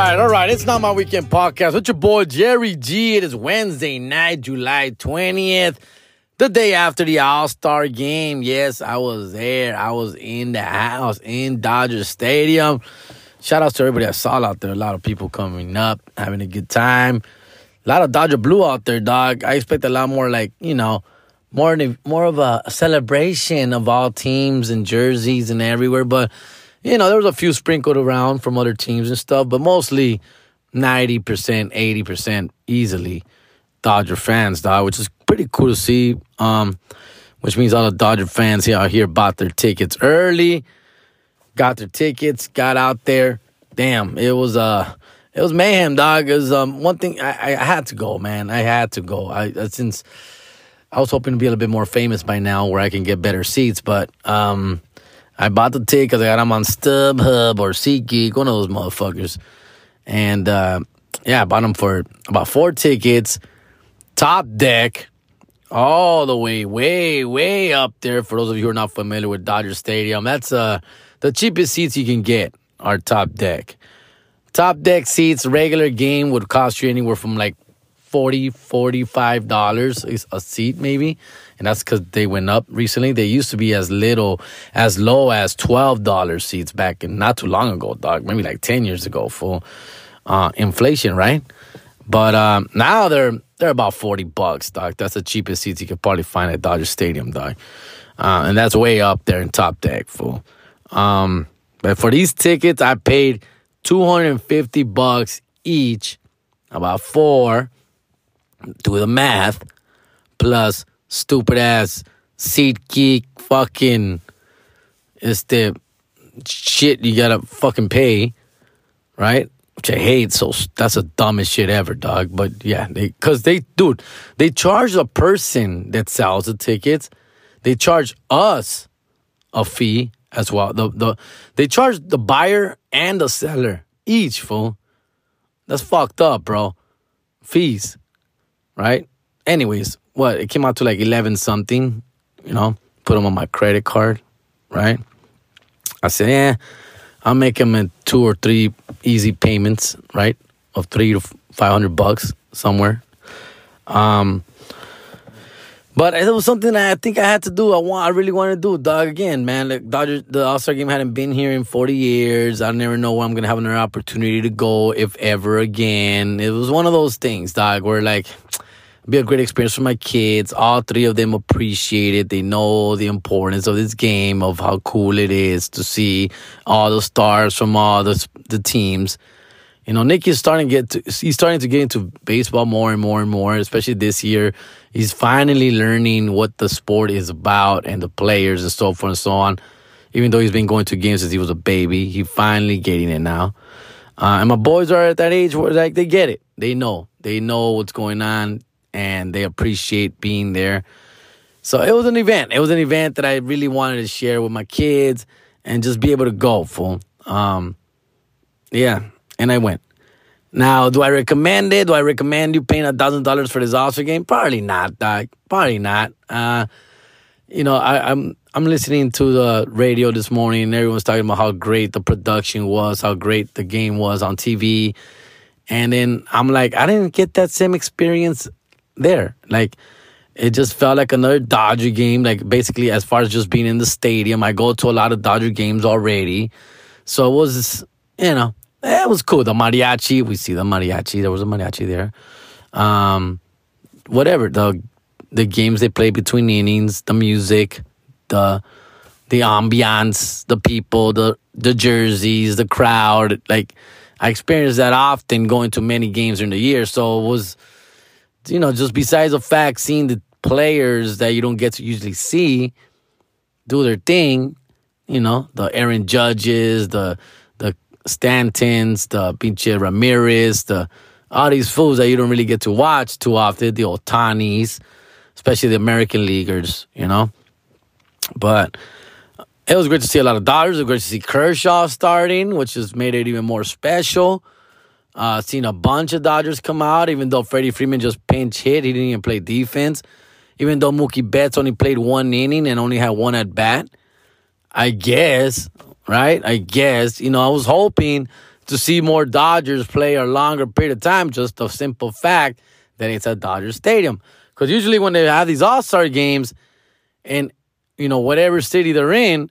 right, all right. It's not my weekend podcast. With your boy Jerry G. It is Wednesday night, July 20th, the day after the All Star game. Yes, I was there. I was in the house in Dodger Stadium. Shout out to everybody I saw out there. A lot of people coming up, having a good time. A lot of Dodger Blue out there, dog. I expect a lot more, like, you know, more, more of a celebration of all teams and jerseys and everywhere. But you know, there was a few sprinkled around from other teams and stuff, but mostly 90%, 80% easily Dodger fans, dog, which is pretty cool to see. Um, which means all the Dodger fans here out here bought their tickets early, got their tickets, got out there. Damn, it was uh it was mayhem, dog. It was um one thing I, I had to go, man. I had to go. I since I was hoping to be a little bit more famous by now where I can get better seats, but um I bought the ticket because I got them on StubHub or SeatGeek, one of those motherfuckers. And uh, yeah, I bought them for about four tickets, top deck, all the way, way, way up there. For those of you who are not familiar with Dodger Stadium, that's uh, the cheapest seats you can get are top deck. Top deck seats, regular game would cost you anywhere from like 40 $45 is a seat, maybe and that's because they went up recently. They used to be as little, as low as twelve dollars seats back in not too long ago, dog. Maybe like ten years ago, for uh, inflation, right? But um, now they're they're about forty bucks, dog. That's the cheapest seats you could probably find at Dodger Stadium, dog. Uh, and that's way up there in top deck, fool. Um, but for these tickets, I paid two hundred and fifty bucks each, about four. Do the math, plus stupid ass SeatGeek fucking the shit you gotta fucking pay, right? Which I hate. So that's the dumbest shit ever, dog. But yeah, they cause they dude, they charge the person that sells the tickets, they charge us a fee as well. The the they charge the buyer and the seller each fool. That's fucked up, bro. Fees, right? Anyways, what it came out to like 11 something you know put them on my credit card right i said yeah i'll make them in two or three easy payments right of three to 500 bucks somewhere um but it was something I think I had to do. I want, I really wanted to do, dog. Again, man, the Dodgers, the All Star game hadn't been here in forty years. I never know when I'm gonna have another opportunity to go, if ever again. It was one of those things, dog, where like be a great experience for my kids. All three of them appreciate it. They know the importance of this game, of how cool it is to see all the stars from all the the teams. You know, Nick is starting to get to, he's starting to get into baseball more and more and more, especially this year. He's finally learning what the sport is about and the players and so forth and so on. Even though he's been going to games since he was a baby, he finally getting it now. Uh, and my boys are at that age where like they get it. They know. They know what's going on and they appreciate being there. So it was an event. It was an event that I really wanted to share with my kids and just be able to go for. Um, yeah, and I went. Now, do I recommend it? Do I recommend you paying a thousand dollars for this All Star game? Probably not, Doc. Probably not. Uh, you know, I, I'm I'm listening to the radio this morning, and everyone's talking about how great the production was, how great the game was on TV, and then I'm like, I didn't get that same experience there. Like it just felt like another Dodger game. Like basically, as far as just being in the stadium, I go to a lot of Dodger games already, so it was you know it was cool. The mariachi, we see the mariachi. There was a mariachi there. Um, whatever the the games they play between innings, the music, the the ambiance, the people, the the jerseys, the crowd. Like I experienced that often going to many games during the year, so it was you know, just besides the fact seeing the players that you don't get to usually see do their thing, you know, the Aaron Judges, the the Stantons, the pinche Ramirez, the all these fools that you don't really get to watch too often, the Otanis, especially the American leaguers, you know. But it was great to see a lot of Dodgers. It was great to see Kershaw starting, which has made it even more special. Uh, seen a bunch of Dodgers come out, even though Freddie Freeman just pinch hit. He didn't even play defense. Even though Mookie Betts only played one inning and only had one at bat. I guess, right? I guess. You know, I was hoping to see more Dodgers play a longer period of time, just a simple fact that it's a Dodger Stadium. Because usually when they have these All Star games, and you know whatever city they're in,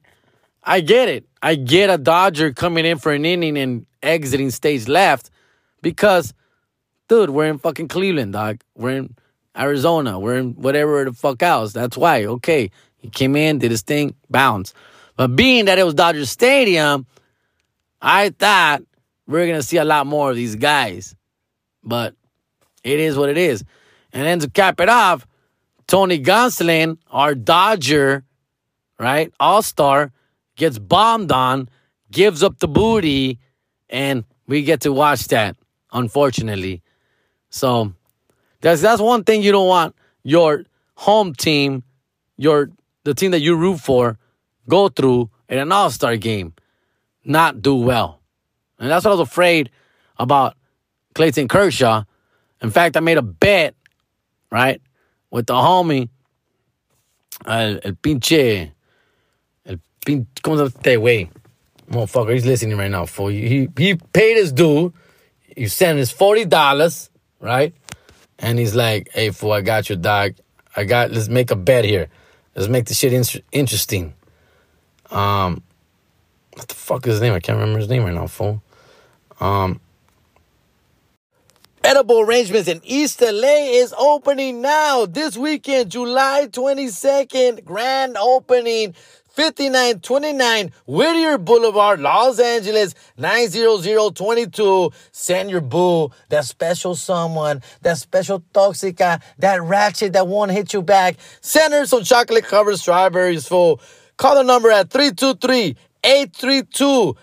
I get it. I get a Dodger coming in for an inning and exiting stage left because, dude, we're in fucking Cleveland, dog. We're in Arizona. We're in whatever the fuck else. That's why. Okay, he came in, did his thing, bounce. But being that it was Dodger Stadium, I thought we are gonna see a lot more of these guys. But it is what it is. And then to cap it off, Tony Gonsolin, our Dodger, right, All Star, gets bombed on, gives up the booty, and we get to watch that. Unfortunately, so that's that's one thing you don't want your home team, your the team that you root for, go through in an All Star game, not do well, and that's what I was afraid about Clayton Kershaw. In fact, I made a bet, right, with the homie, el, el pinche, el pinche, ¿cómo se este? Motherfucker, he's listening right now, fool. He, he paid his due. You send his $40, right? And he's like, hey, fool, I got your dog. I got, let's make a bet here. Let's make the shit in- interesting. Um, what the fuck is his name? I can't remember his name right now, fool. Um, Edible Arrangements in East LA is opening now this weekend, July 22nd. Grand opening. 5929 Whittier Boulevard, Los Angeles, 90022. Send your boo, that special someone, that special toxica, that ratchet that won't hit you back. Send her some chocolate covered strawberries full. Call the number at 323 832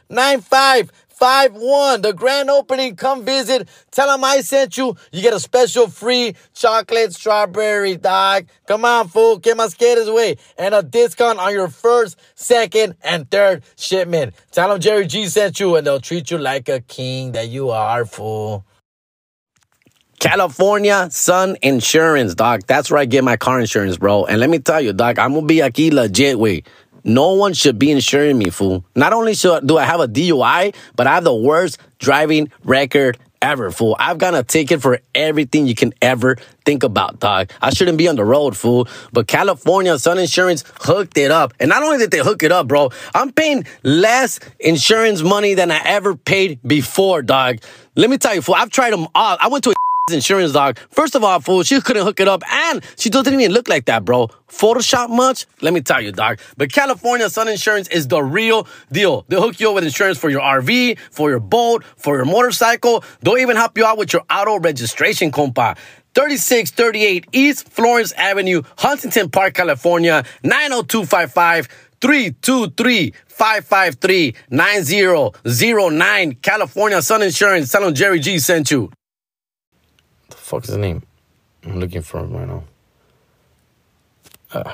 Five one, the grand opening. Come visit. Tell them I sent you. You get a special free chocolate strawberry dog. Come on, fool. Get my skaters away. And a discount on your first, second, and third shipment. Tell them Jerry G sent you and they'll treat you like a king that you are, fool. California Sun Insurance, dog. That's where I get my car insurance, bro. And let me tell you, dog, I'm gonna be aquí legit way. No one should be insuring me, fool. Not only should, do I have a DUI, but I have the worst driving record ever, fool. I've got a ticket for everything you can ever think about, dog. I shouldn't be on the road, fool. But California Sun Insurance hooked it up. And not only did they hook it up, bro, I'm paying less insurance money than I ever paid before, dog. Let me tell you, fool, I've tried them all. I went to a insurance dog. First of all, fool, she couldn't hook it up, and she doesn't even look like that, bro. Photoshop much? Let me tell you, dog. But California Sun Insurance is the real deal. They'll hook you up with insurance for your RV, for your boat, for your motorcycle. They'll even help you out with your auto registration, compa. 3638 East Florence Avenue, Huntington Park, California, 90255 323 553 9009. California Sun Insurance. Tell them Jerry G sent you fuck's his name? I'm looking for him right now. Uh,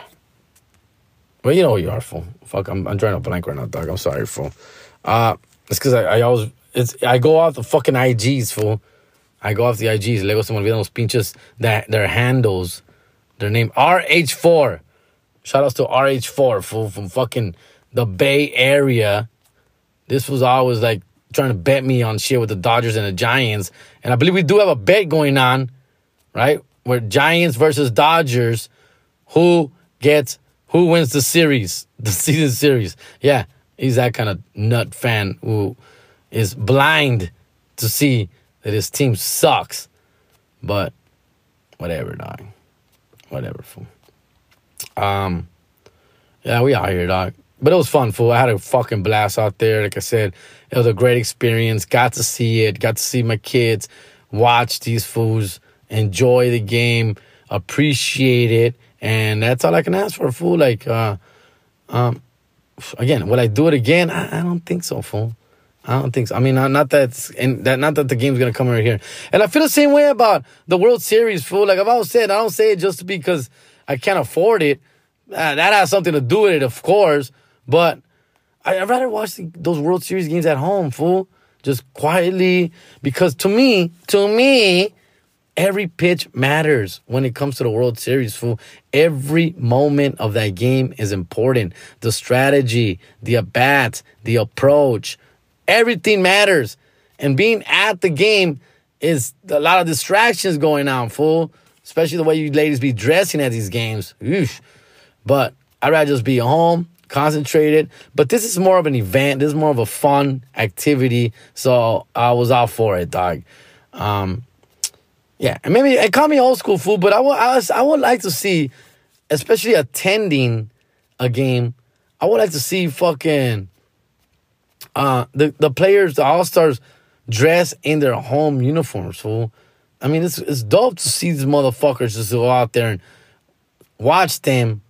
well, you know you are, fool. Fuck, I'm, I'm drawing a blank right now, dog. I'm sorry, fool. Uh, it's because I, I always, it's, I go off the fucking IGs, fool. I go off the IGs. Luego se me olvidan pinches, that, their handles, their name, RH4. Shout outs to RH4, fool, from fucking the Bay Area. This was always like trying to bet me on shit with the Dodgers and the Giants. And I believe we do have a bet going on, right? Where Giants versus Dodgers, who gets who wins the series, the season series. Yeah, he's that kind of nut fan who is blind to see that his team sucks. But whatever, dog. Whatever, fool. Um, yeah, we out here, dog. But it was fun, fool. I had a fucking blast out there. Like I said, it was a great experience. Got to see it. Got to see my kids watch these fools, enjoy the game, appreciate it, and that's all I can ask for, fool. Like, uh, um, again, will I do it again? I, I don't think so, fool. I don't think so. I mean, not, not that and that not that the game's gonna come right here. And I feel the same way about the World Series, fool. Like I've always said, I don't say it just because I can't afford it. Uh, that has something to do with it, of course. But I, would rather watch the, those World Series games at home, fool. Just quietly. Because to me, to me, every pitch matters when it comes to the World Series, fool. Every moment of that game is important. The strategy, the at bats, the approach, everything matters. And being at the game is a lot of distractions going on, fool. Especially the way you ladies be dressing at these games. Oosh. But I'd rather just be at home, concentrated. But this is more of an event. This is more of a fun activity. So I was out for it, dog. Um, yeah, and maybe it call me old school fool, but I would I, I would like to see, especially attending a game. I would like to see fucking uh the the players, the all stars, dress in their home uniforms. Fool. I mean, it's it's dope to see these motherfuckers just go out there and watch them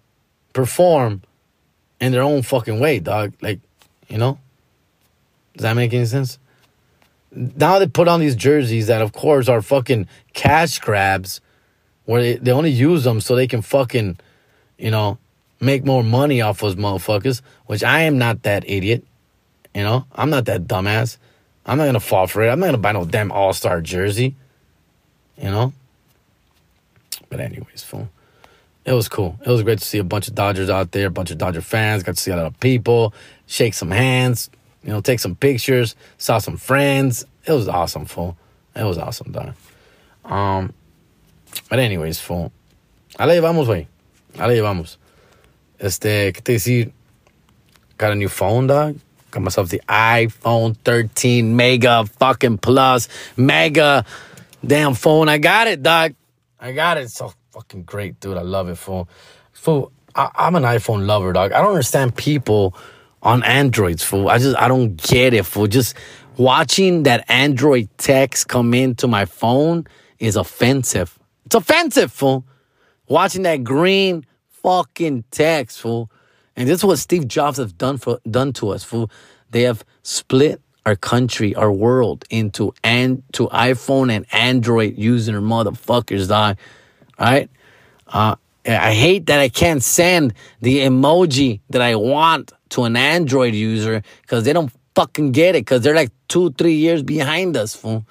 perform in their own fucking way, dog. Like, you know, does that make any sense? now they put on these jerseys that, of course, are fucking cash grabs, where they, they only use them so they can fucking, you know, make more money off those motherfuckers. Which I am not that idiot, you know. I'm not that dumbass. I'm not gonna fall for it. I'm not gonna buy no damn All Star jersey, you know. But anyways, fool. It was cool. It was great to see a bunch of Dodgers out there, a bunch of Dodger fans. Got to see a lot of people, shake some hands, you know, take some pictures, saw some friends. It was awesome, fool. It was awesome, dog. Um, but anyways, fool. A la llevamos, güey. A la llevamos. Este, ¿qué te decir? Got a new phone, dog. Got myself the iPhone 13 Mega fucking Plus Mega damn phone. I got it, dog. I got it. So fucking great, dude. I love it, fool. Fool, I, I'm an iPhone lover, dog. I don't understand people on Androids, fool. I just I don't get it, fool. Just watching that Android text come into my phone is offensive. It's offensive, fool. Watching that green fucking text, fool. And this is what Steve Jobs have done for done to us, fool. They have split our country, our world into and to iPhone and Android user motherfuckers, dog. Right? Uh, I hate that I can't send the emoji that I want to an Android user because they don't fucking get it because they're like two, three years behind us, fool.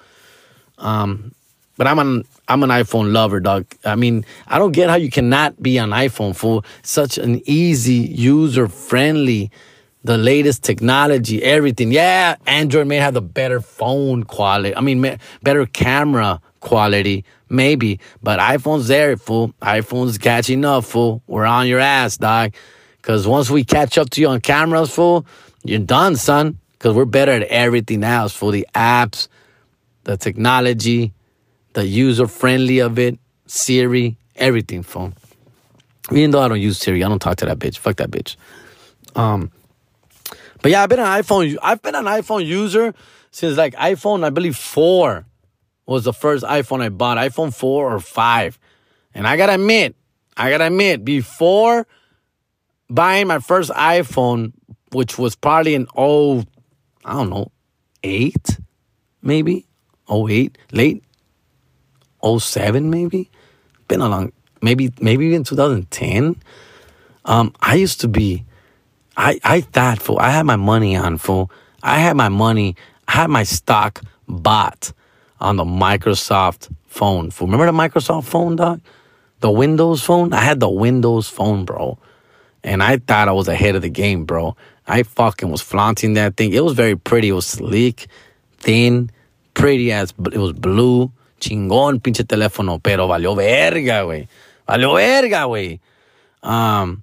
Um, but I'm an I'm an iPhone lover, dog. I mean, I don't get how you cannot be an iPhone, fool. Such an easy, user friendly, the latest technology, everything. Yeah, Android may have the better phone quality. I mean, better camera quality, maybe. But iPhone's there, fool. iPhone's catching up, fool. We're on your ass, dog. Because once we catch up to you on cameras, fool, you're done, son. Because we're better at everything else, for the apps, the technology, the user friendly of it, Siri, everything, fool. Even though I don't use Siri, I don't talk to that bitch. Fuck that bitch. Um, but yeah, I've been an iPhone. I've been an iPhone user since like iPhone, I believe four was the first iPhone I bought. iPhone four or five, and I gotta admit, I gotta admit, before buying my first iPhone, which was probably in oh, I don't know, eight, maybe, oh eight, late, oh seven, maybe. Been a long, maybe maybe even 2010. Um, I used to be, I I thought for I had my money on full. I had my money, I had my stock bought on the Microsoft phone. Remember the Microsoft phone, dog? The Windows phone? I had the Windows phone, bro. And I thought I was ahead of the game, bro. I fucking was flaunting that thing. It was very pretty. It was sleek, thin, pretty as it was blue. Chingón, pinche teléfono. Pero valió verga, güey. Valió verga, güey. Um,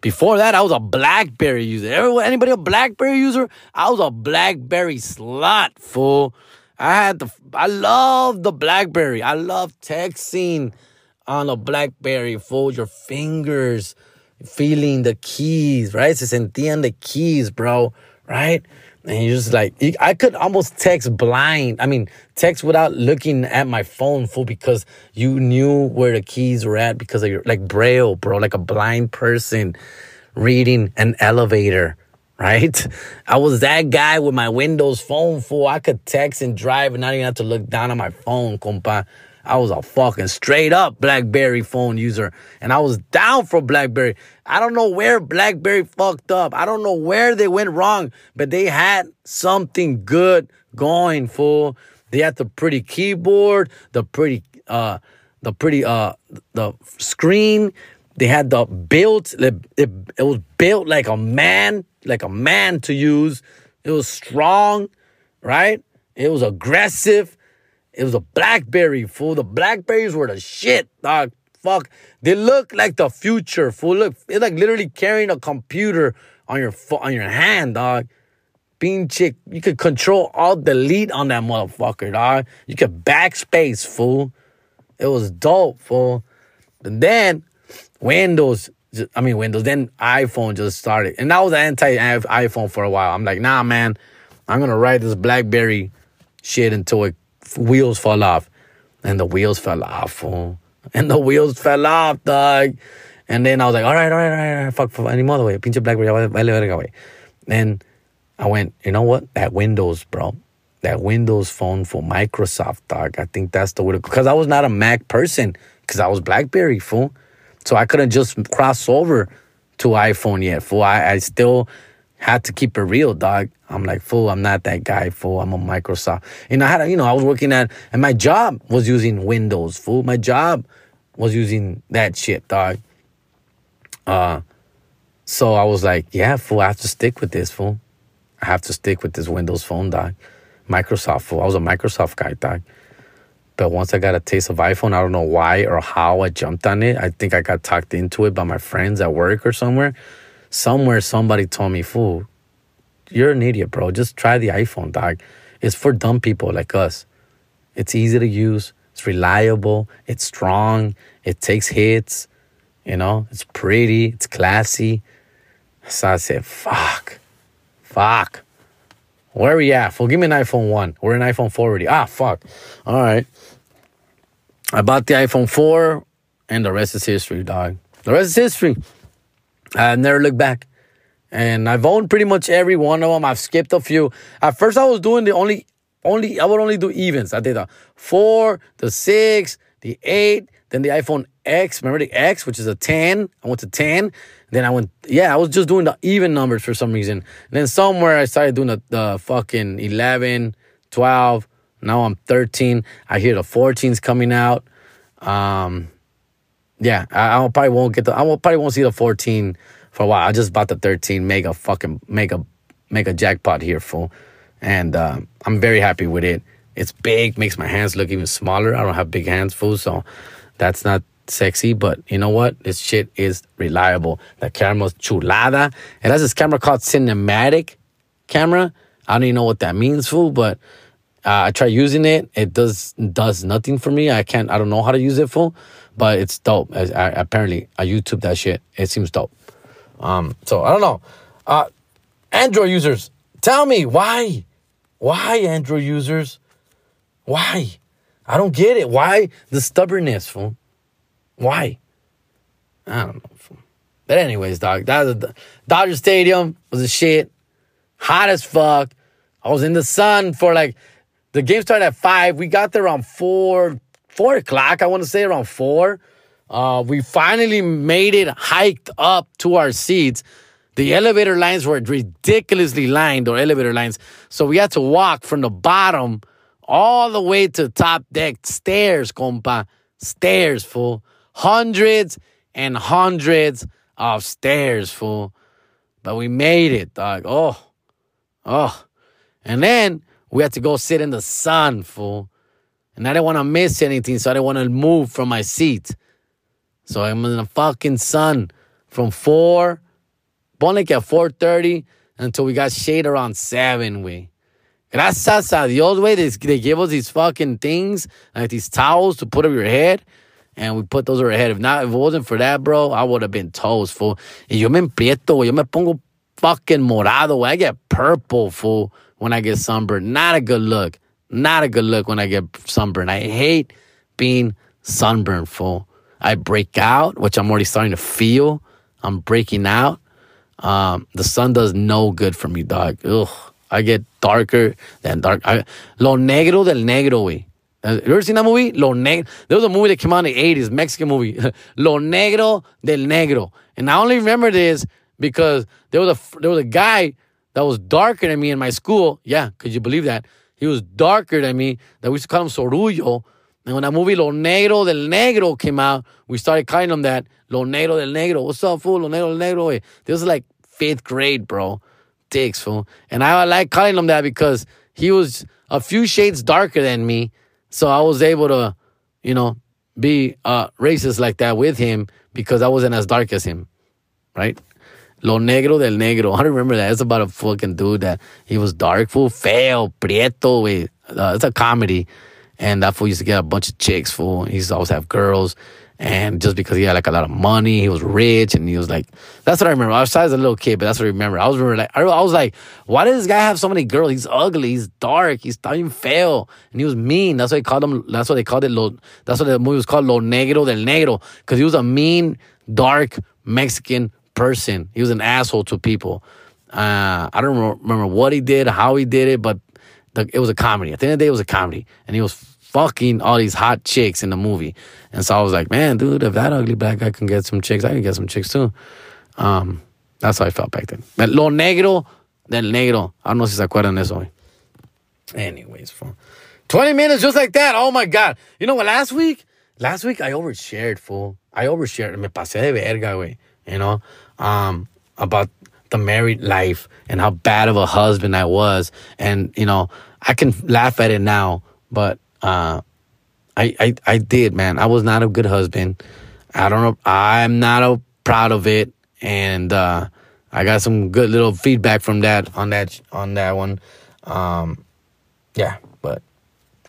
before that, I was a BlackBerry user. Anybody a BlackBerry user? I was a BlackBerry slot, fool. I had the, I love the BlackBerry. I love texting on a BlackBerry, Fold Your fingers feeling the keys, right? Se sentían the keys, bro, right? And you're just like, I could almost text blind. I mean, text without looking at my phone full because you knew where the keys were at because of your, like braille, bro, like a blind person reading an elevator, right? I was that guy with my Windows phone full. I could text and drive and not even have to look down at my phone, compa. I was a fucking straight up BlackBerry phone user and I was down for BlackBerry. I don't know where BlackBerry fucked up. I don't know where they went wrong, but they had something good going, fool. They had the pretty keyboard, the pretty, uh, the pretty, uh, the screen. They had the built, it, it, it was built like a man, like a man to use. It was strong, right? It was aggressive. It was a Blackberry, fool. The Blackberries were the shit, dog. Fuck. They look like the future, fool. Look, it's like literally carrying a computer on your on your hand, dog. Being chick, you could control alt delete on that motherfucker, dog. You could backspace, fool. It was dope, fool. And then Windows, I mean Windows, then iPhone just started. And I was anti iPhone for a while. I'm like, nah, man, I'm gonna ride this BlackBerry shit until it wheels fall off. And the wheels fell off, fool. And the wheels fell off, dog. And then I was like, all right, all right, all right, all right fuck, fuck, any more way. Pinch Pinche BlackBerry, vale verga, way. Then I went, you know what? That Windows, bro. That Windows phone for Microsoft, dog. I think that's the way to Because I was not a Mac person, because I was BlackBerry, fool. So I couldn't just cross over to iPhone yet, fool. I, I still had to keep it real, dog. I'm like, fool, I'm not that guy, fool. I'm a Microsoft. And I had, you know, I was working at, and my job was using Windows, fool. My job was using that shit, dog. Uh, so I was like, yeah, fool, I have to stick with this, fool. I have to stick with this Windows phone, dog. Microsoft, fool. I was a Microsoft guy, dog. But once I got a taste of iPhone, I don't know why or how I jumped on it. I think I got talked into it by my friends at work or somewhere. Somewhere somebody told me, fool, you're an idiot, bro. Just try the iPhone, dog. It's for dumb people like us. It's easy to use. It's reliable. It's strong. It takes hits. You know, it's pretty. It's classy. So I said, fuck. Fuck. Where are we at? Fool, give me an iPhone 1. We're in iPhone 4 already. Ah, fuck. All right. I bought the iPhone 4, and the rest is history, dog. The rest is history. I never looked back. And I've owned pretty much every one of them. I've skipped a few. At first, I was doing the only, only, I would only do evens. I did the four, the six, the eight, then the iPhone X. Remember the X, which is a 10? I went to 10. Then I went, yeah, I was just doing the even numbers for some reason. And then somewhere I started doing the, the fucking 11, 12. Now I'm 13. I hear the 14's coming out. Um, yeah, I, I probably won't get the, I will, probably won't see the 14 for a while. I just bought the 13, mega fucking, mega, mega jackpot here, fool. And uh, I'm very happy with it. It's big, makes my hands look even smaller. I don't have big hands, fool, so that's not sexy, but you know what? This shit is reliable. The camera's chulada. It has this camera called cinematic camera. I don't even know what that means, fool, but uh, I try using it. It does does nothing for me. I can't. I don't know how to use it, fool, but it's dope. I, apparently, I YouTube that shit. It seems dope. Um, so I don't know. Uh, Android users, tell me why, why Android users, why? I don't get it. Why the stubbornness, fool? Why? I don't know. But anyways, dog, that was a, Dodger Stadium was a shit, hot as fuck. I was in the sun for like the game started at five. We got there around four, four o'clock. I want to say around four. Uh, we finally made it hiked up to our seats. The elevator lines were ridiculously lined, or elevator lines. So we had to walk from the bottom all the way to top deck stairs, compa. Stairs, fool. Hundreds and hundreds of stairs, fool. But we made it, dog. Oh, oh. And then we had to go sit in the sun, fool. And I didn't want to miss anything, so I didn't want to move from my seat. So I'm in the fucking sun from 4, ponle que at 4.30 until we got shade around 7, we. Gracias a Dios, way they, they give us these fucking things, like these towels to put over your head. And we put those over our head. If not, if it wasn't for that, bro, I would have been toast, fool. Y yo me emprieto, Yo me pongo fucking morado, I get purple, fool, when I get sunburned. Not a good look. Not a good look when I get sunburned. I hate being sunburned, fool. I break out, which I'm already starting to feel. I'm breaking out. Um, the sun does no good for me, dog. Ugh. I get darker than dark. I, lo negro del negro, güey. Uh, you ever seen that movie? Lo negro. There was a movie that came out in the 80s, Mexican movie. lo negro del negro. And I only remember this because there was a there was a guy that was darker than me in my school. Yeah, could you believe that? He was darker than me. That we used to call him Sorullo. And when that movie Lo Negro del Negro came out, we started calling him that. Lo Negro del Negro. What's up, fool? Lo Negro del Negro. This was like fifth grade, bro. Dicks, fool. And I like calling him that because he was a few shades darker than me. So I was able to, you know, be uh, racist like that with him because I wasn't as dark as him, right? Lo negro del negro. I remember that. It's about a fucking dude that he was dark, fool, feo, prieto, wey. Uh, it's a comedy. And that fool used to get a bunch of chicks, fool. He used to always have girls. And just because he had like a lot of money, he was rich, and he was like, that's what I remember. I was as a little kid, but that's what I remember. I was remember like, I, was like, why does this guy have so many girls? He's ugly, he's dark, he's even fail, and he was mean. That's why they called him. That's what they called it. Lo, that's what the movie was called, Lo Negro del Negro, because he was a mean, dark Mexican person. He was an asshole to people. Uh, I don't remember what he did, how he did it, but the, it was a comedy. At the end of the day, it was a comedy, and he was fucking all these hot chicks in the movie. And so I was like, man, dude, if that ugly black guy can get some chicks, I can get some chicks too. Um, that's how I felt back then. But lo negro del negro. I don't know si se acuerdan de eso. Anyways, fool. 20 minutes just like that. Oh my God. You know what? Last week, last week I overshared, fool. I overshared. Me pasé de verga, güey. You know, um, about the married life and how bad of a husband I was. And, you know, I can laugh at it now, but uh, I, I, I did, man. I was not a good husband. I don't know. I'm not a, proud of it, and uh, I got some good little feedback from that on that on that one. Um, yeah, but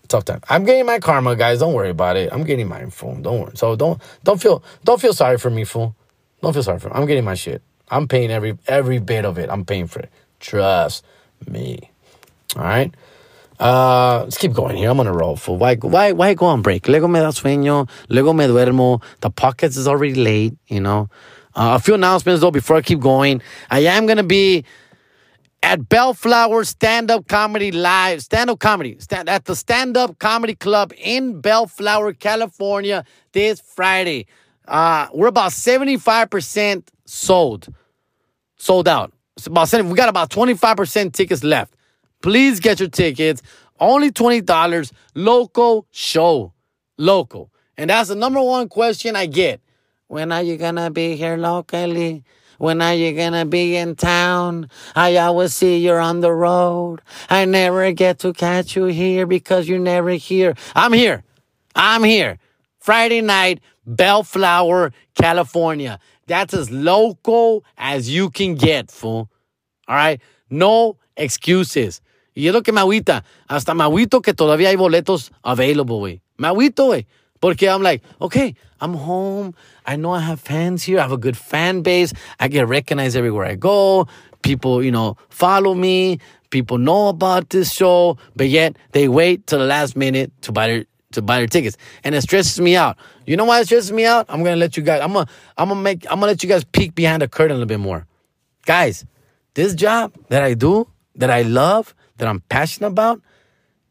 tough time. I'm getting my karma, guys. Don't worry about it. I'm getting my phone. Don't worry. So don't don't feel don't feel sorry for me, fool. Don't feel sorry for me. I'm getting my shit. I'm paying every every bit of it. I'm paying for it. Trust me. All right. Uh, let's keep going here. I'm on a roll. For why, why, why go on break? Luego me da sueño. Luego me duermo. The podcast is already late. You know. Uh, a few announcements though before I keep going. I am gonna be at Bellflower Stand Up Comedy Live, stand up comedy, stand, at the Stand Up Comedy Club in Bellflower, California this Friday. Uh, we're about 75% sold, sold out. It's about 70, we got about 25% tickets left. Please get your tickets. Only $20. Local show. Local. And that's the number one question I get. When are you gonna be here locally? When are you gonna be in town? I always see you're on the road. I never get to catch you here because you're never here. I'm here. I'm here. Friday night, Bellflower, California. That's as local as you can get, fool. All right? No excuses. Y es lo que me agüita. Hasta me agüito que todavía hay boletos available, güey. Me agüito, güey. Porque I'm like, okay, I'm home. I know I have fans here. I have a good fan base. I get recognized everywhere I go. People, you know, follow me. People know about this show, but yet they wait till the last minute to buy their to buy their tickets, and it stresses me out. You know why it stresses me out? I'm gonna let you guys. I'm gonna I'm gonna make I'm gonna let you guys peek behind the curtain a little bit more, guys. This job that I do, that I love, that I'm passionate about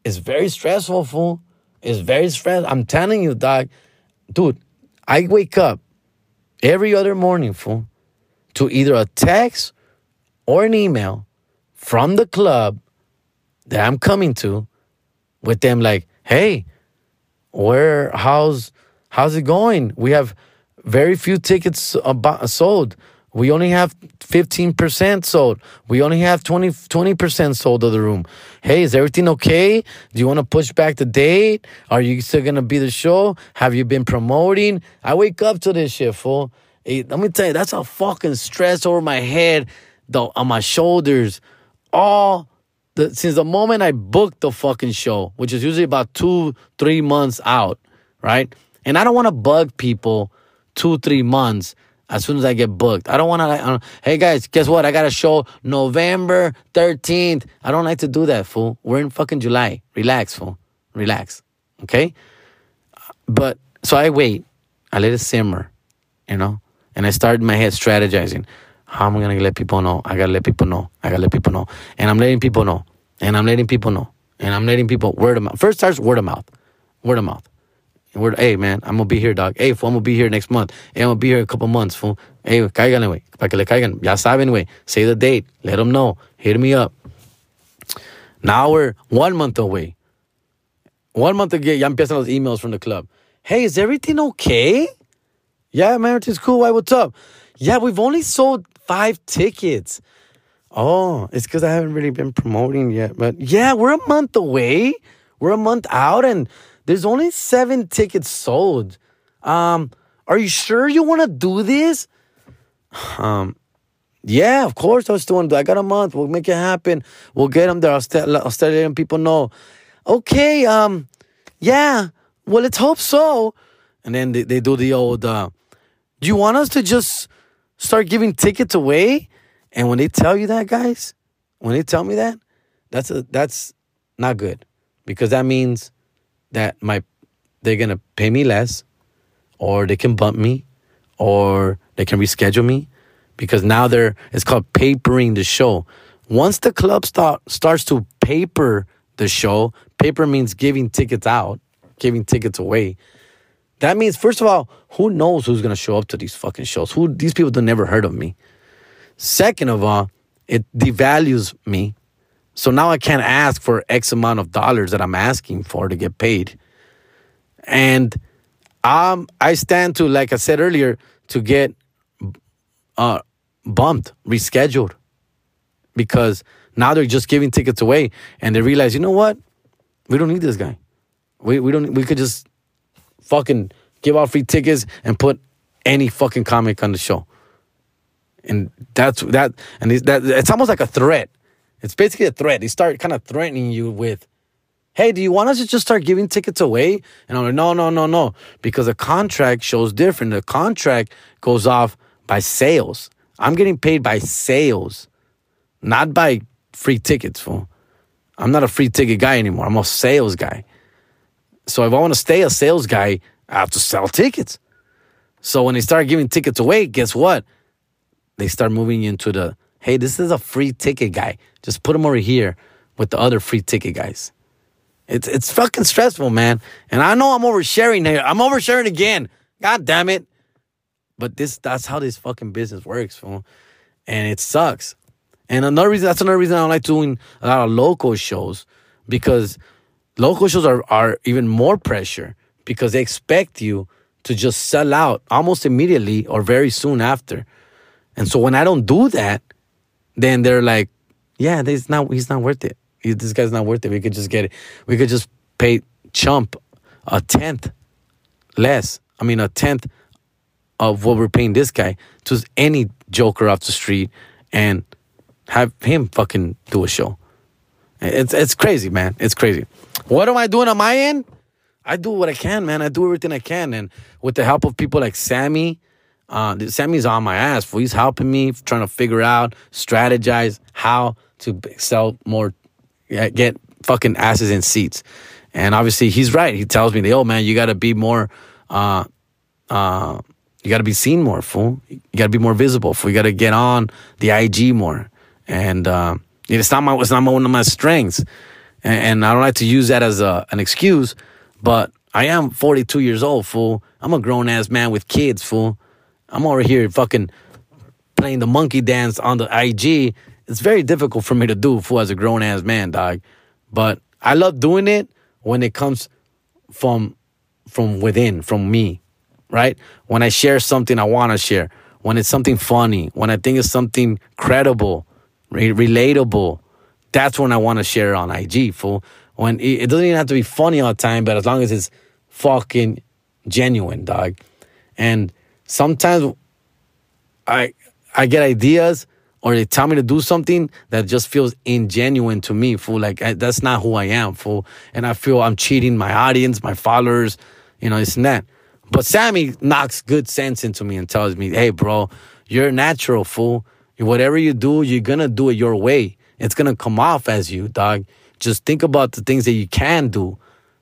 is very stressful, fool. It's very stressful. I'm telling you, dog. Dude, I wake up every other morning, fool, to either a text or an email from the club that I'm coming to with them like, hey, where how's how's it going? We have very few tickets uh, sold. We only have 15% sold. We only have 20, 20% sold of the room. Hey, is everything okay? Do you want to push back the date? Are you still going to be the show? Have you been promoting? I wake up to this shit, fool. Hey, let me tell you, that's a fucking stress over my head, though, on my shoulders. All the, since the moment I booked the fucking show, which is usually about two, three months out, right? And I don't want to bug people two, three months as soon as I get booked. I don't want to, hey guys, guess what? I got a show November 13th. I don't like to do that, fool. We're in fucking July. Relax, fool. Relax. Okay? But, so I wait. I let it simmer, you know? And I start in my head strategizing. How am I going to let people know? I got to let people know. I got to let people know. And I'm letting people know. And I'm letting people know. And I'm letting people word of mouth. First starts word of mouth. Word of mouth. We're, hey, man, I'm gonna be here, dog. Hey, fool, I'm gonna be here next month. Hey, I'm gonna be here a couple months, fool. Hey, cáiganle, güey. Para que le caigan. Ya saben. Say the date. Let them know. Hit me up. Now we're one month away. One month ago, ya empiezan los emails from the club. Hey, is everything okay? Yeah, man, everything's cool. Why, what's up? Yeah, we've only sold five tickets. Oh, it's because I haven't really been promoting yet. But yeah, we're a month away. We're a month out, and there's only seven tickets sold. Um, are you sure you want to do this? Um, yeah, of course I still want to do. I got a month. We'll make it happen. We'll get them there. I'll start, I'll start letting people know. Okay, um, yeah. Well, let's hope so. And then they, they do the old. Uh, do you want us to just start giving tickets away? And when they tell you that, guys, when they tell me that, that's a that's not good because that means that my they're gonna pay me less, or they can bump me, or they can reschedule me, because now they're it's called papering the show. Once the club start starts to paper the show, paper means giving tickets out, giving tickets away. That means, first of all, who knows who's gonna show up to these fucking shows? Who these people have never heard of me. Second of all, it devalues me. So now I can't ask for X amount of dollars that I'm asking for to get paid. And um, I stand to, like I said earlier, to get uh, bumped, rescheduled, because now they're just giving tickets away, and they realize, you know what, we don't need this guy. We we don't. We could just fucking give out free tickets and put any fucking comic on the show. And that's that and it's, that it's almost like a threat. It's basically a threat. They start kind of threatening you with hey do you want us to just start giving tickets away? And i'm like no no no no. Because the contract shows different. The contract goes off by sales. I'm getting paid by sales not by free tickets fool. I'm not a free ticket guy anymore. I'm a sales guy so if i want to stay a sales guy i have to sell tickets so when they start giving tickets away guess what they start moving into the hey, this is a free ticket guy. Just put him over here with the other free ticket guys. It's it's fucking stressful, man. And I know I'm oversharing here. I'm oversharing again. God damn it. But this that's how this fucking business works, fool. And it sucks. And another reason that's another reason I like doing a lot of local shows because local shows are, are even more pressure because they expect you to just sell out almost immediately or very soon after. And so when I don't do that, then they're like, yeah, he's not he's not worth it. He, this guy's not worth it. We could just get it. We could just pay chump a tenth less. I mean, a tenth of what we're paying this guy to any joker off the street and have him fucking do a show. It's it's crazy, man. It's crazy. What am I doing on my end? I do what I can, man. I do everything I can, and with the help of people like Sammy uh, Sammy's on my ass. For He's helping me trying to figure out, strategize how to sell more, get fucking asses in seats. And obviously, he's right. He tells me, "Oh man, you got to be more, uh, uh, you got to be seen more, fool. You got to be more visible. Fool. You got to get on the IG more." And uh, it's not my, it's not one of my strengths, and, and I don't like to use that as a, an excuse. But I am 42 years old, fool. I'm a grown ass man with kids, fool. I'm over here fucking playing the monkey dance on the IG. It's very difficult for me to do fool, as a grown ass man, dog. But I love doing it when it comes from from within, from me, right? When I share something I want to share, when it's something funny, when I think it's something credible, re- relatable, that's when I want to share on IG. Fool. When it, it doesn't even have to be funny all the time, but as long as it's fucking genuine, dog. And sometimes I I get ideas or they tell me to do something that just feels ingenuine to me, fool. Like I, that's not who I am, fool. And I feel I'm cheating my audience, my followers, you know, it's that. But Sammy knocks good sense into me and tells me, "Hey, bro, you're natural, fool. Whatever you do, you're gonna do it your way. It's gonna come off as you, dog. Just think about the things that you can do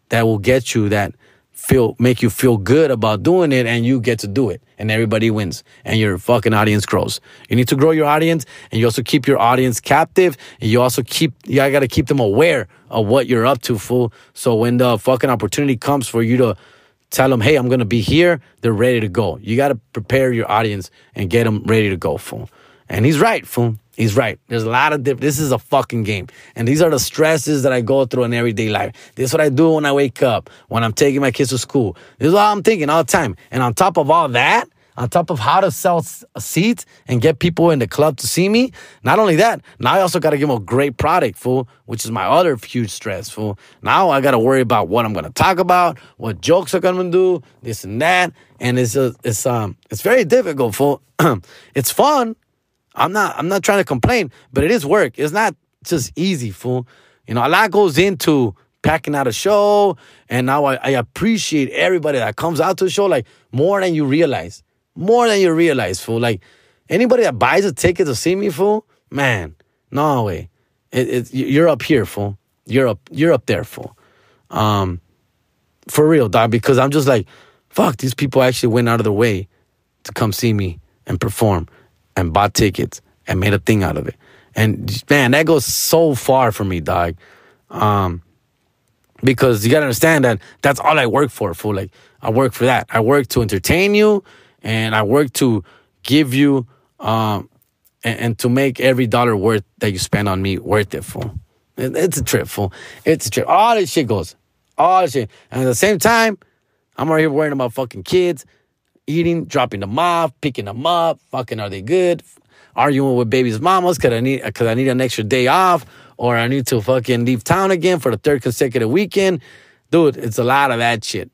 that will get you that feel make you feel good about doing it and you get to do it and everybody wins and your fucking audience grows. You need to grow your audience and you also keep your audience captive and you also keep you got to keep them aware of what you're up to fool. So when the fucking opportunity comes for you to tell them, "Hey, I'm to be here." They're ready to go. You got to prepare your audience and get them ready to go, fool. And he's right, fool. He's right. There's a lot of diff- this is a fucking game. And these are the stresses that I go through in everyday life. This is what I do when I wake up, when I'm taking my kids to school. This is all I'm thinking all the time. And on top of all that, on top of how to sell seats and get people in the club to see me. Not only that, now I also got to give them a great product, fool, which is my other huge stress, fool. Now I got to worry about what I'm going to talk about, what jokes I'm going to do, this and that. And it's, a, it's, um, it's very difficult, fool. it's fun. I'm not, I'm not trying to complain, but it is work. It's not just easy, fool. You know, a lot goes into packing out a show. And now I, I appreciate everybody that comes out to the show like more than you realize. More than you realize, fool. Like anybody that buys a ticket to see me, fool, man, no way. It, it, you're up here, fool. You're up, you're up there, fool. Um, for real, dog. Because I'm just like, fuck, these people actually went out of their way to come see me and perform, and bought tickets and made a thing out of it. And man, that goes so far for me, dog. Um, because you gotta understand that that's all I work for. For like, I work for that. I work to entertain you, and I work to give you, um, and, and to make every dollar worth that you spend on me worth it. For it, it's a trip. For it's a trip. All this shit goes. All this shit, and at the same time, I'm right here worrying about fucking kids, eating, dropping them off, picking them up. Fucking, are they good? Arguing with baby's mamas because I need because I need an extra day off or I need to fucking leave town again for the third consecutive weekend. Dude, it's a lot of that shit.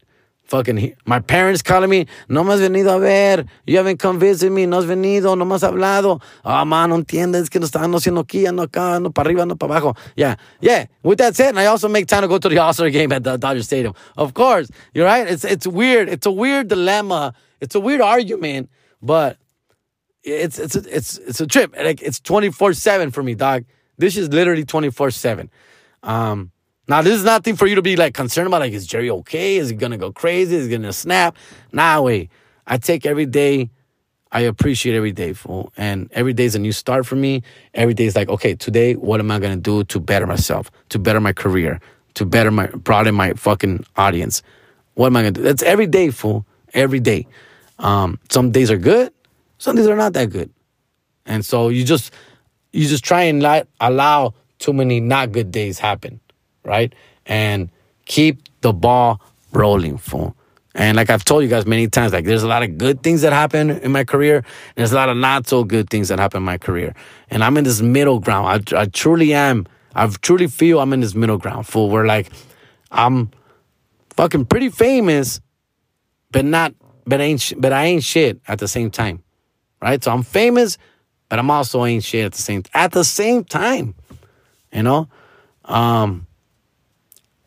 Fucking, my parents calling me, no me has venido a ver, you haven't come visit me, no has venido, no me has hablado. Ah, oh, man, no entiendes que no están haciendo aquí, ando acá, ando para arriba, ando para abajo. Yeah, yeah. With that said, I also make time to go to the All-Star game at the Dodger Stadium. Of course, you're right. It's, it's weird. It's a weird dilemma. It's a weird argument, but it's, it's, it's, it's a trip. Like, it's 24-7 for me, dog. This is literally 24 7. Um, now, this is nothing for you to be like concerned about. Like, is Jerry okay? Is he gonna go crazy? Is he gonna snap? Nah, wait. I take every day. I appreciate every day, fool. And every day is a new start for me. Every day is like, okay, today, what am I gonna do to better myself, to better my career, to better my broaden my fucking audience? What am I gonna do? That's every day, fool. Every day. Um, some days are good, some days are not that good. And so you just you just try and not allow too many not good days happen, right? And keep the ball rolling, fool. And like I've told you guys many times, like there's a lot of good things that happen in my career. and There's a lot of not so good things that happen in my career. And I'm in this middle ground. I, I truly am. I truly feel I'm in this middle ground, fool, where like I'm fucking pretty famous, but not, but ain't, but I ain't shit at the same time, right? So I'm famous, but I'm also ain't shit at the same at the same time. You know? Um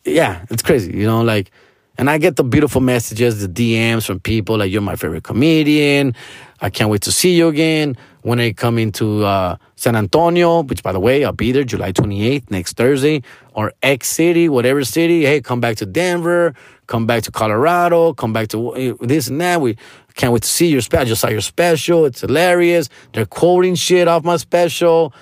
yeah, it's crazy, you know, like and I get the beautiful messages, the DMs from people like you're my favorite comedian. I can't wait to see you again. When I come into uh, San Antonio, which by the way, I'll be there July 28th, next Thursday, or X City, whatever city. Hey, come back to Denver, come back to Colorado, come back to eh, this and that. We can't wait to see your special. I just saw your special. It's hilarious. They're quoting shit off my special.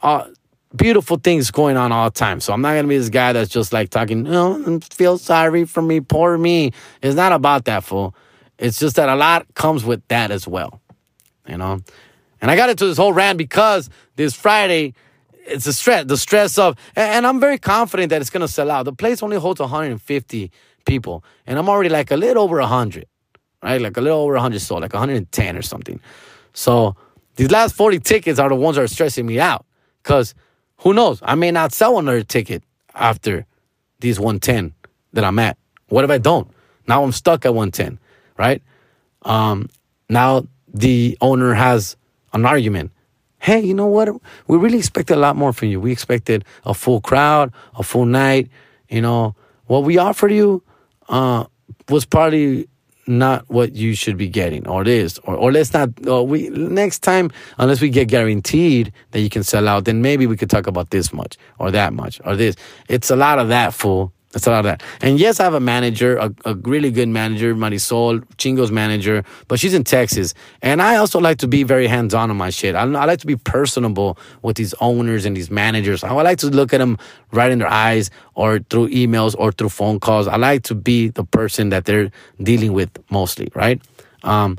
Uh, beautiful things going on all the time. So I'm not gonna be this guy that's just like talking, oh, feel sorry for me, poor me. It's not about that, fool. It's just that a lot comes with that as well. You know? And I got into this whole rant because this Friday, it's a stress, the stress of, and I'm very confident that it's gonna sell out. The place only holds 150 people, and I'm already like a little over 100 right? Like a little over 100 sold, like 110 or something. So these last 40 tickets are the ones that are stressing me out because who knows? I may not sell another ticket after these 110 that I'm at. What if I don't? Now I'm stuck at 110, right? Um, now the owner has an argument. Hey, you know what? We really expected a lot more from you. We expected a full crowd, a full night. You know, what we offered you uh, was probably not what you should be getting or this or, or let's not or we next time unless we get guaranteed that you can sell out then maybe we could talk about this much or that much or this. It's a lot of that fool that's a lot of that. And yes, I have a manager, a, a really good manager, Marisol, Chingo's manager, but she's in Texas. And I also like to be very hands on on my shit. I, I like to be personable with these owners and these managers. I like to look at them right in their eyes or through emails or through phone calls. I like to be the person that they're dealing with mostly, right? Um,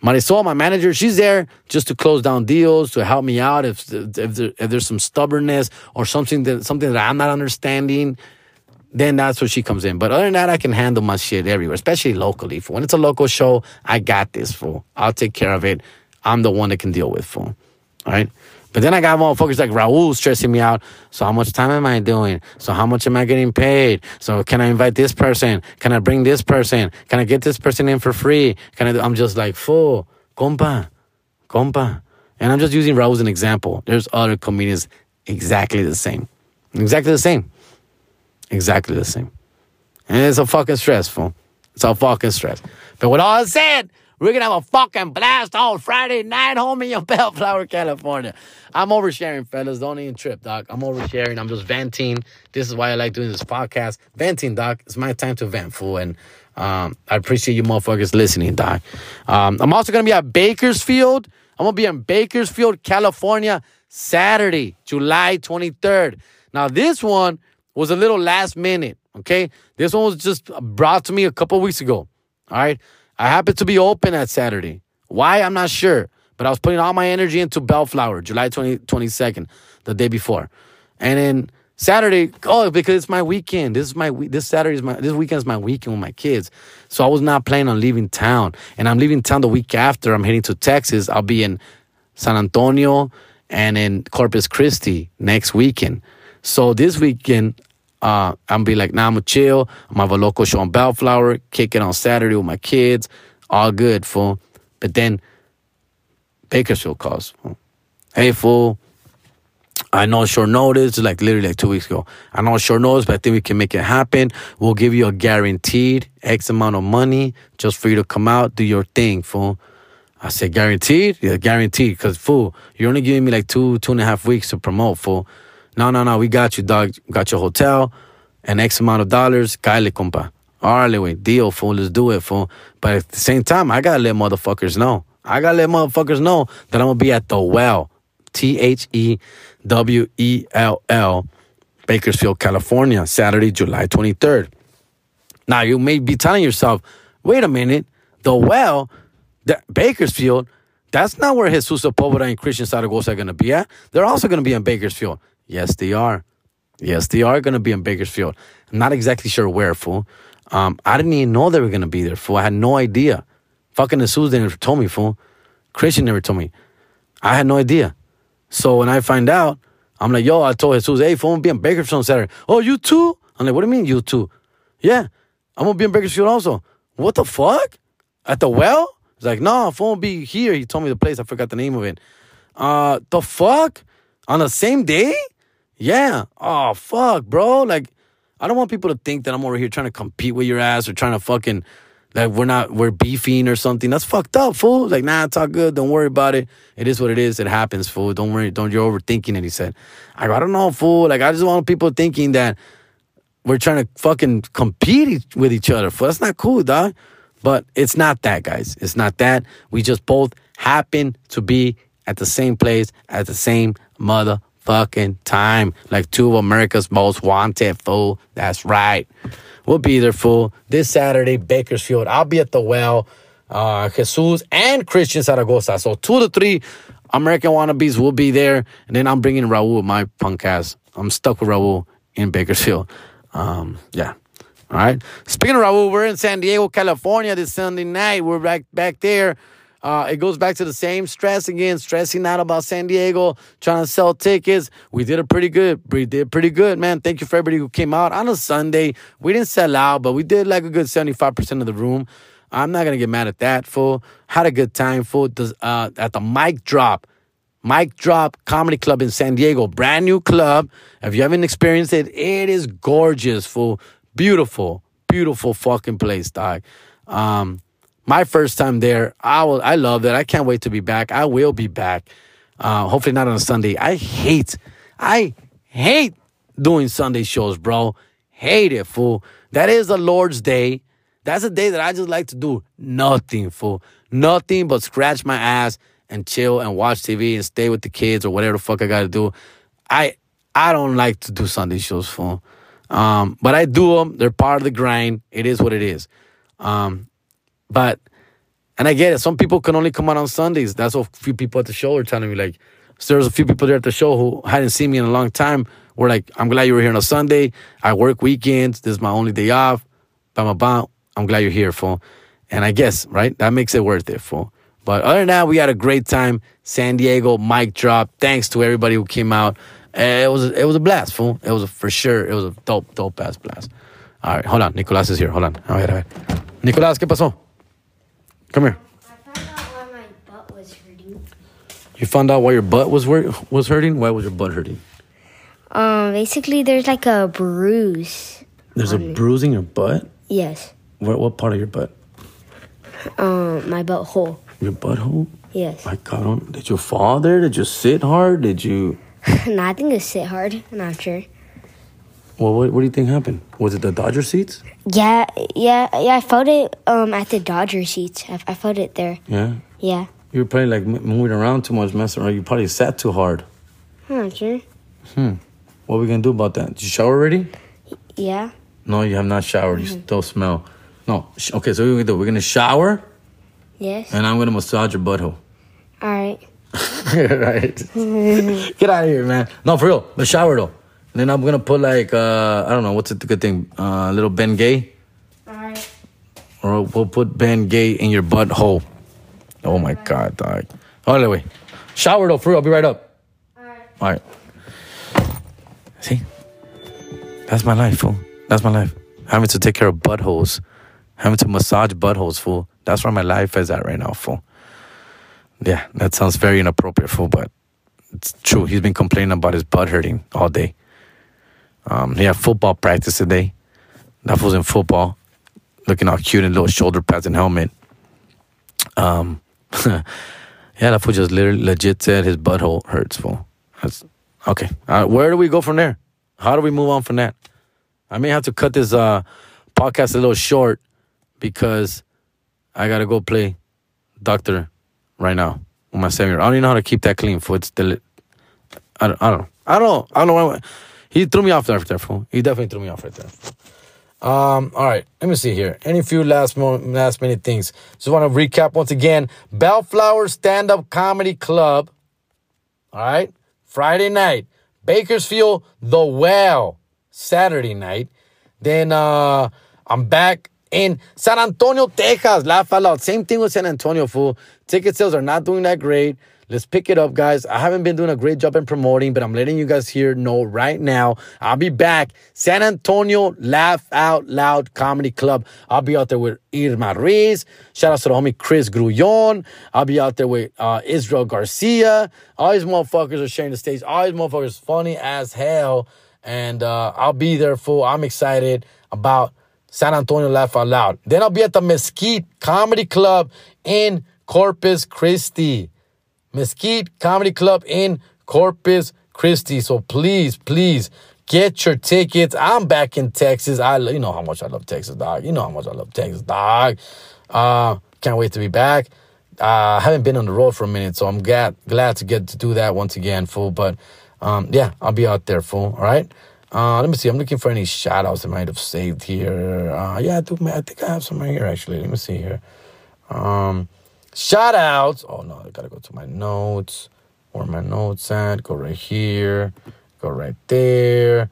Marisol, my manager, she's there just to close down deals, to help me out if if, there, if there's some stubbornness or something that something that I'm not understanding then that's where she comes in. But other than that, I can handle my shit everywhere, especially locally. For When it's a local show, I got this, fool. I'll take care of it. I'm the one that can deal with, fool. All right? But then I got motherfuckers like Raul stressing me out. So how much time am I doing? So how much am I getting paid? So can I invite this person? Can I bring this person? Can I get this person in for free? Can I? I'm just like, fool, compa, compa. And I'm just using Raul as an example. There's other comedians exactly the same. Exactly the same. Exactly the same. And it's a fucking stressful. It's a fucking stress. But with all that said, we're gonna have a fucking blast on Friday night home in Bellflower, California. I'm oversharing, fellas. Don't even trip, doc. I'm oversharing. I'm just venting. This is why I like doing this podcast. Venting, doc. It's my time to vent, fool. And um, I appreciate you motherfuckers listening, doc. Um, I'm also gonna be at Bakersfield. I'm gonna be in Bakersfield, California, Saturday, July 23rd. Now, this one was a little last minute, okay? This one was just brought to me a couple weeks ago, all right? I happened to be open that Saturday. Why? I'm not sure. But I was putting all my energy into Bellflower, July 20, 22nd, the day before. And then Saturday, oh, because it's my weekend. This is my week. this Saturday is my this weekend is my weekend with my kids. So I was not planning on leaving town. And I'm leaving town the week after. I'm heading to Texas. I'll be in San Antonio and in Corpus Christi next weekend. So this weekend, uh, I'm be like, nah, I'm gonna chill. I'm gonna have a local show on Bellflower, kick it on Saturday with my kids. All good, fool. But then Bakersfield calls. Hey, fool. I know short notice, like literally like two weeks ago. I know short notice, but I think we can make it happen. We'll give you a guaranteed X amount of money just for you to come out, do your thing, fool. I said, guaranteed? Yeah, guaranteed. Because, fool, you're only giving me like two, two and a half weeks to promote, fool. No, no, no, we got you, dog. Got your hotel and X amount of dollars. Kyle, compa. All right, wait, deal, fool. Let's do it, fool. But at the same time, I gotta let motherfuckers know. I gotta let motherfuckers know that I'm gonna be at the well. T H E W E L L, Bakersfield, California, Saturday, July 23rd. Now, you may be telling yourself, wait a minute, the well, the Bakersfield, that's not where Jesus Sepulveda and Christian Zaragoza are going to be at. They're also going to be in Bakersfield. Yes, they are. Yes, they are going to be in Bakersfield. I'm not exactly sure where, fool. Um, I didn't even know they were going to be there, fool. I had no idea. Fucking Jesus never told me, fool. Christian never told me. I had no idea. So when I find out, I'm like, yo, I told Jesus, hey, fool, I'm be in Bakersfield on Saturday. Oh, you too? I'm like, what do you mean you too? Yeah, I'm going to be in Bakersfield also. What the fuck? At the well? He's like, no, fool, be here. He told me the place. I forgot the name of it. Uh, the fuck? On the same day? Yeah. Oh, fuck, bro. Like, I don't want people to think that I'm over here trying to compete with your ass or trying to fucking like we're not we're beefing or something. That's fucked up, fool. Like, nah, it's all good. Don't worry about it. It is what it is. It happens, fool. Don't worry. Don't you're overthinking it. He said. I I don't know, fool. Like, I just want people thinking that we're trying to fucking compete with each other. Fool. That's not cool, dog. But it's not that, guys. It's not that. We just both happen to be at the same place at the same mother fucking time. Like two of America's most wanted, fool. That's right. We'll be there, fool. This Saturday, Bakersfield. I'll be at the well. Uh, Jesus and Christian Zaragoza. So two to three American wannabes will be there. And then I'm bringing Raul, with my punk ass. I'm stuck with Raul in Bakersfield. Um, yeah. All right. Speaking of Raul, we're in San Diego, California this Sunday night. We're back back there. Uh, it goes back to the same stress again, stressing out about San Diego, trying to sell tickets. We did it pretty good. We did pretty good, man. Thank you for everybody who came out on a Sunday. We didn't sell out, but we did like a good 75% of the room. I'm not to get mad at that, fool. Had a good time, fool. Uh, at the Mic Drop. Mic Drop Comedy Club in San Diego. Brand new club. If you haven't experienced it, it is gorgeous, fool. Beautiful, beautiful fucking place, dog. Um, my first time there. I will, I love it. I can't wait to be back. I will be back. Uh, hopefully not on a Sunday. I hate, I hate doing Sunday shows, bro. Hate it, fool. That is the Lord's day. That's a day that I just like to do nothing, fool. Nothing but scratch my ass and chill and watch TV and stay with the kids or whatever the fuck I gotta do. I I don't like to do Sunday shows, fool. Um, but I do them. They're part of the grind. It is what it is. Um, but, and I get it. Some people can only come out on Sundays. That's what a few people at the show are telling me. Like, so there's a few people there at the show who hadn't seen me in a long time. We're like, I'm glad you were here on a Sunday. I work weekends. This is my only day off. Bam, bam. I'm glad you're here, fool. And I guess, right? That makes it worth it, fool. But other than that, we had a great time. San Diego, mic drop. Thanks to everybody who came out. Uh, it was it was a blast, fool. It was a, for sure. It was a dope, dope ass blast. All right, hold on. Nicolas is here. Hold on. A ver. Nicolas, ¿qué pasó? Come here. I found out why my butt was hurting. You found out why your butt was wor- was hurting. Why was your butt hurting? Um, basically, there's like a bruise. There's a bruise in your butt. Yes. What what part of your butt? Um, my butthole. Your butthole. Yes. My God, did you fall there? Did you sit hard? Did you? no, I think it sit hard. I'm not sure. Well, what, what do you think happened? Was it the Dodger seats? Yeah, yeah, yeah. I felt it um at the Dodger seats. I, I felt it there. Yeah. Yeah. You were probably like moving around too much, messing around. You probably sat too hard. Not sure. What are we gonna do about that? Did you shower already? Yeah. No, you have not showered. You still smell. No. Okay, so what we're gonna do? We're gonna shower, Yes. and I'm gonna massage your butthole. All right. right. Get out of here, man. No, for real. But shower though. And then I'm gonna put like uh I don't know what's the good thing? Uh, little Bengay, All right. or we'll put Bengay in your butthole. Oh my god, dog. Oh, anyway, shower though. For real. I'll be right up. All right. All right. See, that's my life, fool. That's my life. Having to take care of buttholes, having to massage buttholes, fool. That's where my life is at right now, fool. Yeah, that sounds very inappropriate, fool, but it's true. He's been complaining about his butt hurting all day. Um, he had football practice today. That fool's in football, looking all cute in little shoulder pads and helmet. Um, yeah, that fool just literally legit said his butthole hurts, fool. That's okay. Uh, where do we go from there? How do we move on from that? I may have to cut this uh, podcast a little short because I gotta go play doctor right now with my seven year. I don't even know how to keep that clean. Fool, it's deli- I don't. I don't know. I don't know. I don't know. He threw me off there, there, fool. He definitely threw me off right there. Um, all right, let me see here. Any few last mo- last minute things. Just want to recap once again. Bellflower Stand Up Comedy Club. All right, Friday night. Bakersfield, The Well, Saturday night. Then uh I'm back in San Antonio, Texas. Laugh out loud. Same thing with San Antonio, fool. Ticket sales are not doing that great. Let's pick it up, guys. I haven't been doing a great job in promoting, but I'm letting you guys here know right now. I'll be back. San Antonio Laugh Out Loud Comedy Club. I'll be out there with Irma Ruiz. Shout out to the homie Chris Grullon. I'll be out there with uh, Israel Garcia. All these motherfuckers are sharing the stage. All these motherfuckers funny as hell. And uh, I'll be there, fool. I'm excited about San Antonio Laugh Out Loud. Then I'll be at the Mesquite Comedy Club in Corpus Christi. Mesquite Comedy Club in Corpus Christi. So please, please get your tickets. I'm back in Texas. I you know how much I love Texas, dog. You know how much I love Texas, dog. Uh, can't wait to be back. Uh, I haven't been on the road for a minute, so I'm glad glad to get to do that once again, fool. But um, yeah, I'll be out there, fool. All right. Uh, let me see. I'm looking for any shout outs I might have saved here. Uh, yeah, I, do, I think I have some right here, actually. Let me see here. Um, shout outs. Oh, no, I gotta go to my notes. Where my notes at? Go right here. Go right there.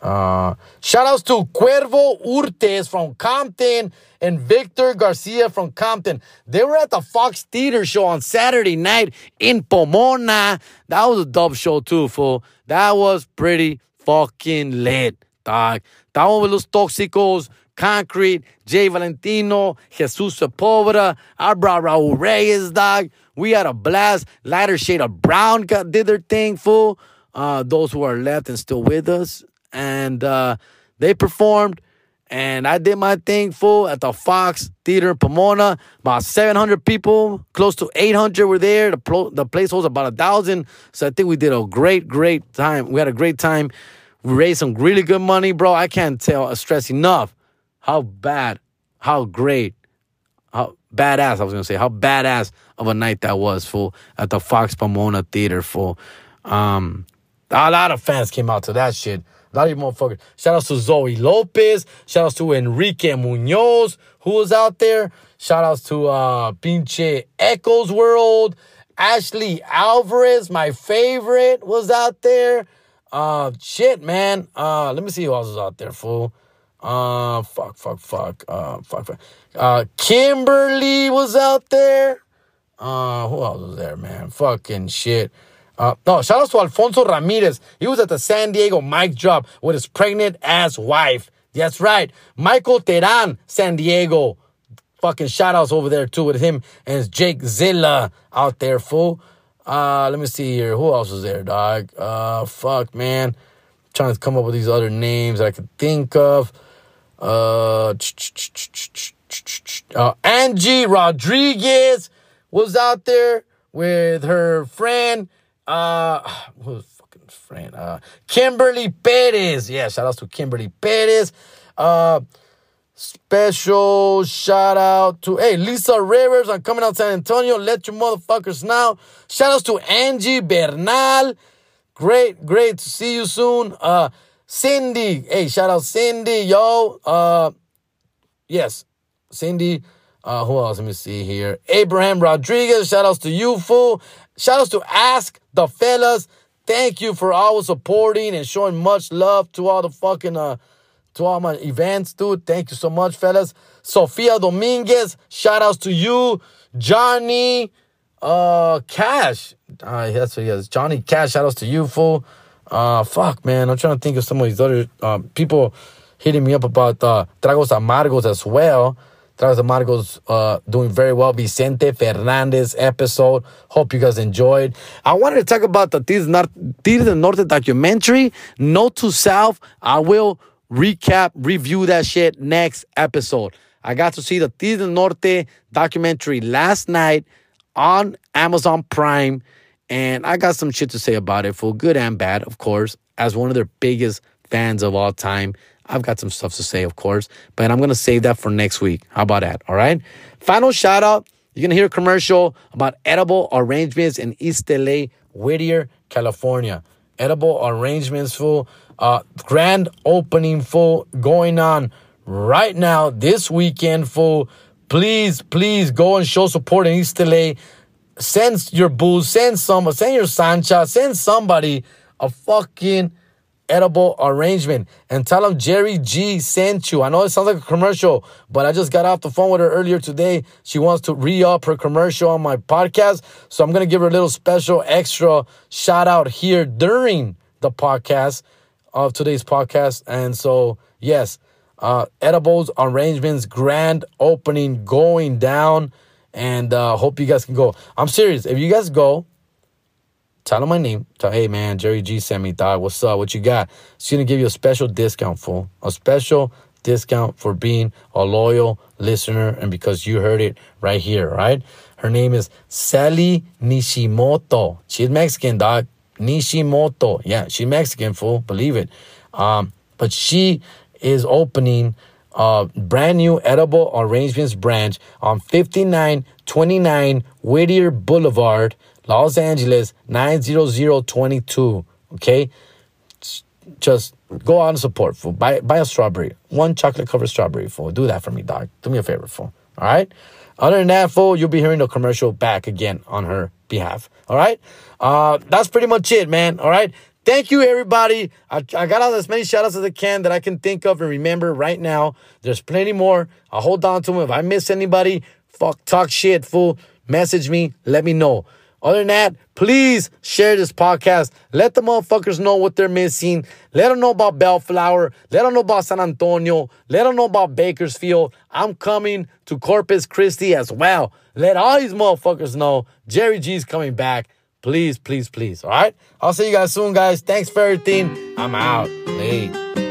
Uh, shout outs to Cuervo Urtes from Compton and Victor Garcia from Compton. They were at the Fox Theater show on Saturday night in Pomona. That was a dope show too, fool. That was pretty fucking lit, dog. That one with Los Toxicos, Concrete, Jay Valentino, Jesus Sepulveda. I brought Raul Reyes, dog. We had a blast. Lighter shade of brown got, did their thing, fool. Uh, those who are left and still with us. And uh, they performed. And I did my thing, fool, at the Fox Theater in Pomona. About 700 people, close to 800 were there. The, the place holds about a thousand. So I think we did a great, great time. We had a great time. We raised some really good money, bro. I can't tell, stress enough how bad, how great, how badass, I was gonna say, how badass of a night that was, fool, at the Fox Pomona Theater, fool. Um, a lot of fans came out to that shit. A lot of you motherfuckers. Shout outs to Zoe Lopez. Shout outs to Enrique Munoz, who was out there. Shout outs to uh Pinche Echoes World. Ashley Alvarez, my favorite, was out there. Uh, shit, man. Uh, let me see who else was out there, fool. Uh, fuck, fuck, fuck. Uh, fuck, fuck. Uh, Kimberly was out there. Uh, who else was there, man? Fucking shit. Uh, no, shout out to Alfonso Ramirez. He was at the San Diego mic drop with his pregnant ass wife. That's right. Michael Teran, San Diego. Fucking shout outs over there too with him and Jake Zilla out there, fool. Uh, let me see here. Who else was there, dog? Uh, fuck, man. trying to come up with these other names that I could think of. Uh, uh, Angie Rodriguez was out there with her friend. Uh, who's fucking friend? Uh, Kimberly Perez. Yeah, shout outs to Kimberly Perez. Uh, special shout out to hey Lisa Rivers. I'm coming out San Antonio. Let your motherfuckers know. Shout outs to Angie Bernal. Great, great to see you soon. Uh, Cindy. Hey, shout out Cindy, yo. Uh, yes, Cindy. Uh, who else? Let me see here. Abraham Rodriguez. Shout outs to you, fool. Shout outs to Ask the Fellas. Thank you for always supporting and showing much love to all the fucking uh to all my events, dude. Thank you so much, fellas. Sofia Dominguez, shout outs to you. Johnny uh Cash. Uh, that's what he has. Johnny Cash, shout outs to you, fool. Uh fuck man. I'm trying to think of some of these other uh, people hitting me up about uh Tragos Amargos as well. Tragos Amargos uh, doing very well. Vicente Fernandez episode. Hope you guys enjoyed. I wanted to talk about the Tigres del Norte documentary. Note to South. I will recap, review that shit next episode. I got to see the Tigres del Norte documentary last night on Amazon Prime, and I got some shit to say about it, for good and bad, of course. As one of their biggest fans of all time, I've got some stuff to say, of course, but I'm gonna save that for next week. How about that? All right. Final shout out. You're gonna hear a commercial about edible arrangements in East LA, Whittier, California. Edible arrangements, full uh, grand opening, full going on right now this weekend, full. Please, please go and show support in East LA. Send your booze, send some, send your Sancha, send somebody a fucking edible arrangement and tell them Jerry G sent you. I know it sounds like a commercial, but I just got off the phone with her earlier today. She wants to re up her commercial on my podcast. So I'm going to give her a little special extra shout out here during the podcast of today's podcast. And so, yes, uh, edibles arrangements, grand opening going down. And uh, hope you guys can go. I'm serious. If you guys go, Tell him my name. Tell, hey man, Jerry G sent me, dog. What's up? What you got? She's gonna give you a special discount, fool. A special discount for being a loyal listener and because you heard it right here, right? Her name is Sally Nishimoto. She's Mexican, dog. Nishimoto. Yeah, she's Mexican, fool. Believe it. Um, but she is opening a brand new edible arrangements branch on 5929 Whittier Boulevard Los Angeles 90022. Okay? Just go out and support, fool. Buy, buy a strawberry. One chocolate covered strawberry, fool. Do that for me, dog. Do me a favor, fool. All right? Other than that, fool, you'll be hearing the commercial back again on her behalf. All right? Uh, that's pretty much it, man. All right? Thank you, everybody. I, I got all as many shout outs as I can that I can think of and remember right now. There's plenty more. I'll hold on to them. If I miss anybody, fuck, talk shit, fool. Message me. Let me know. Other than that, please share this podcast. Let the motherfuckers know what they're missing. Let them know about Bellflower. Let them know about San Antonio. Let them know about Bakersfield. I'm coming to Corpus Christi as well. Let all these motherfuckers know Jerry G's coming back. Please, please, please. All right? I'll see you guys soon, guys. Thanks for everything. I'm out. Late.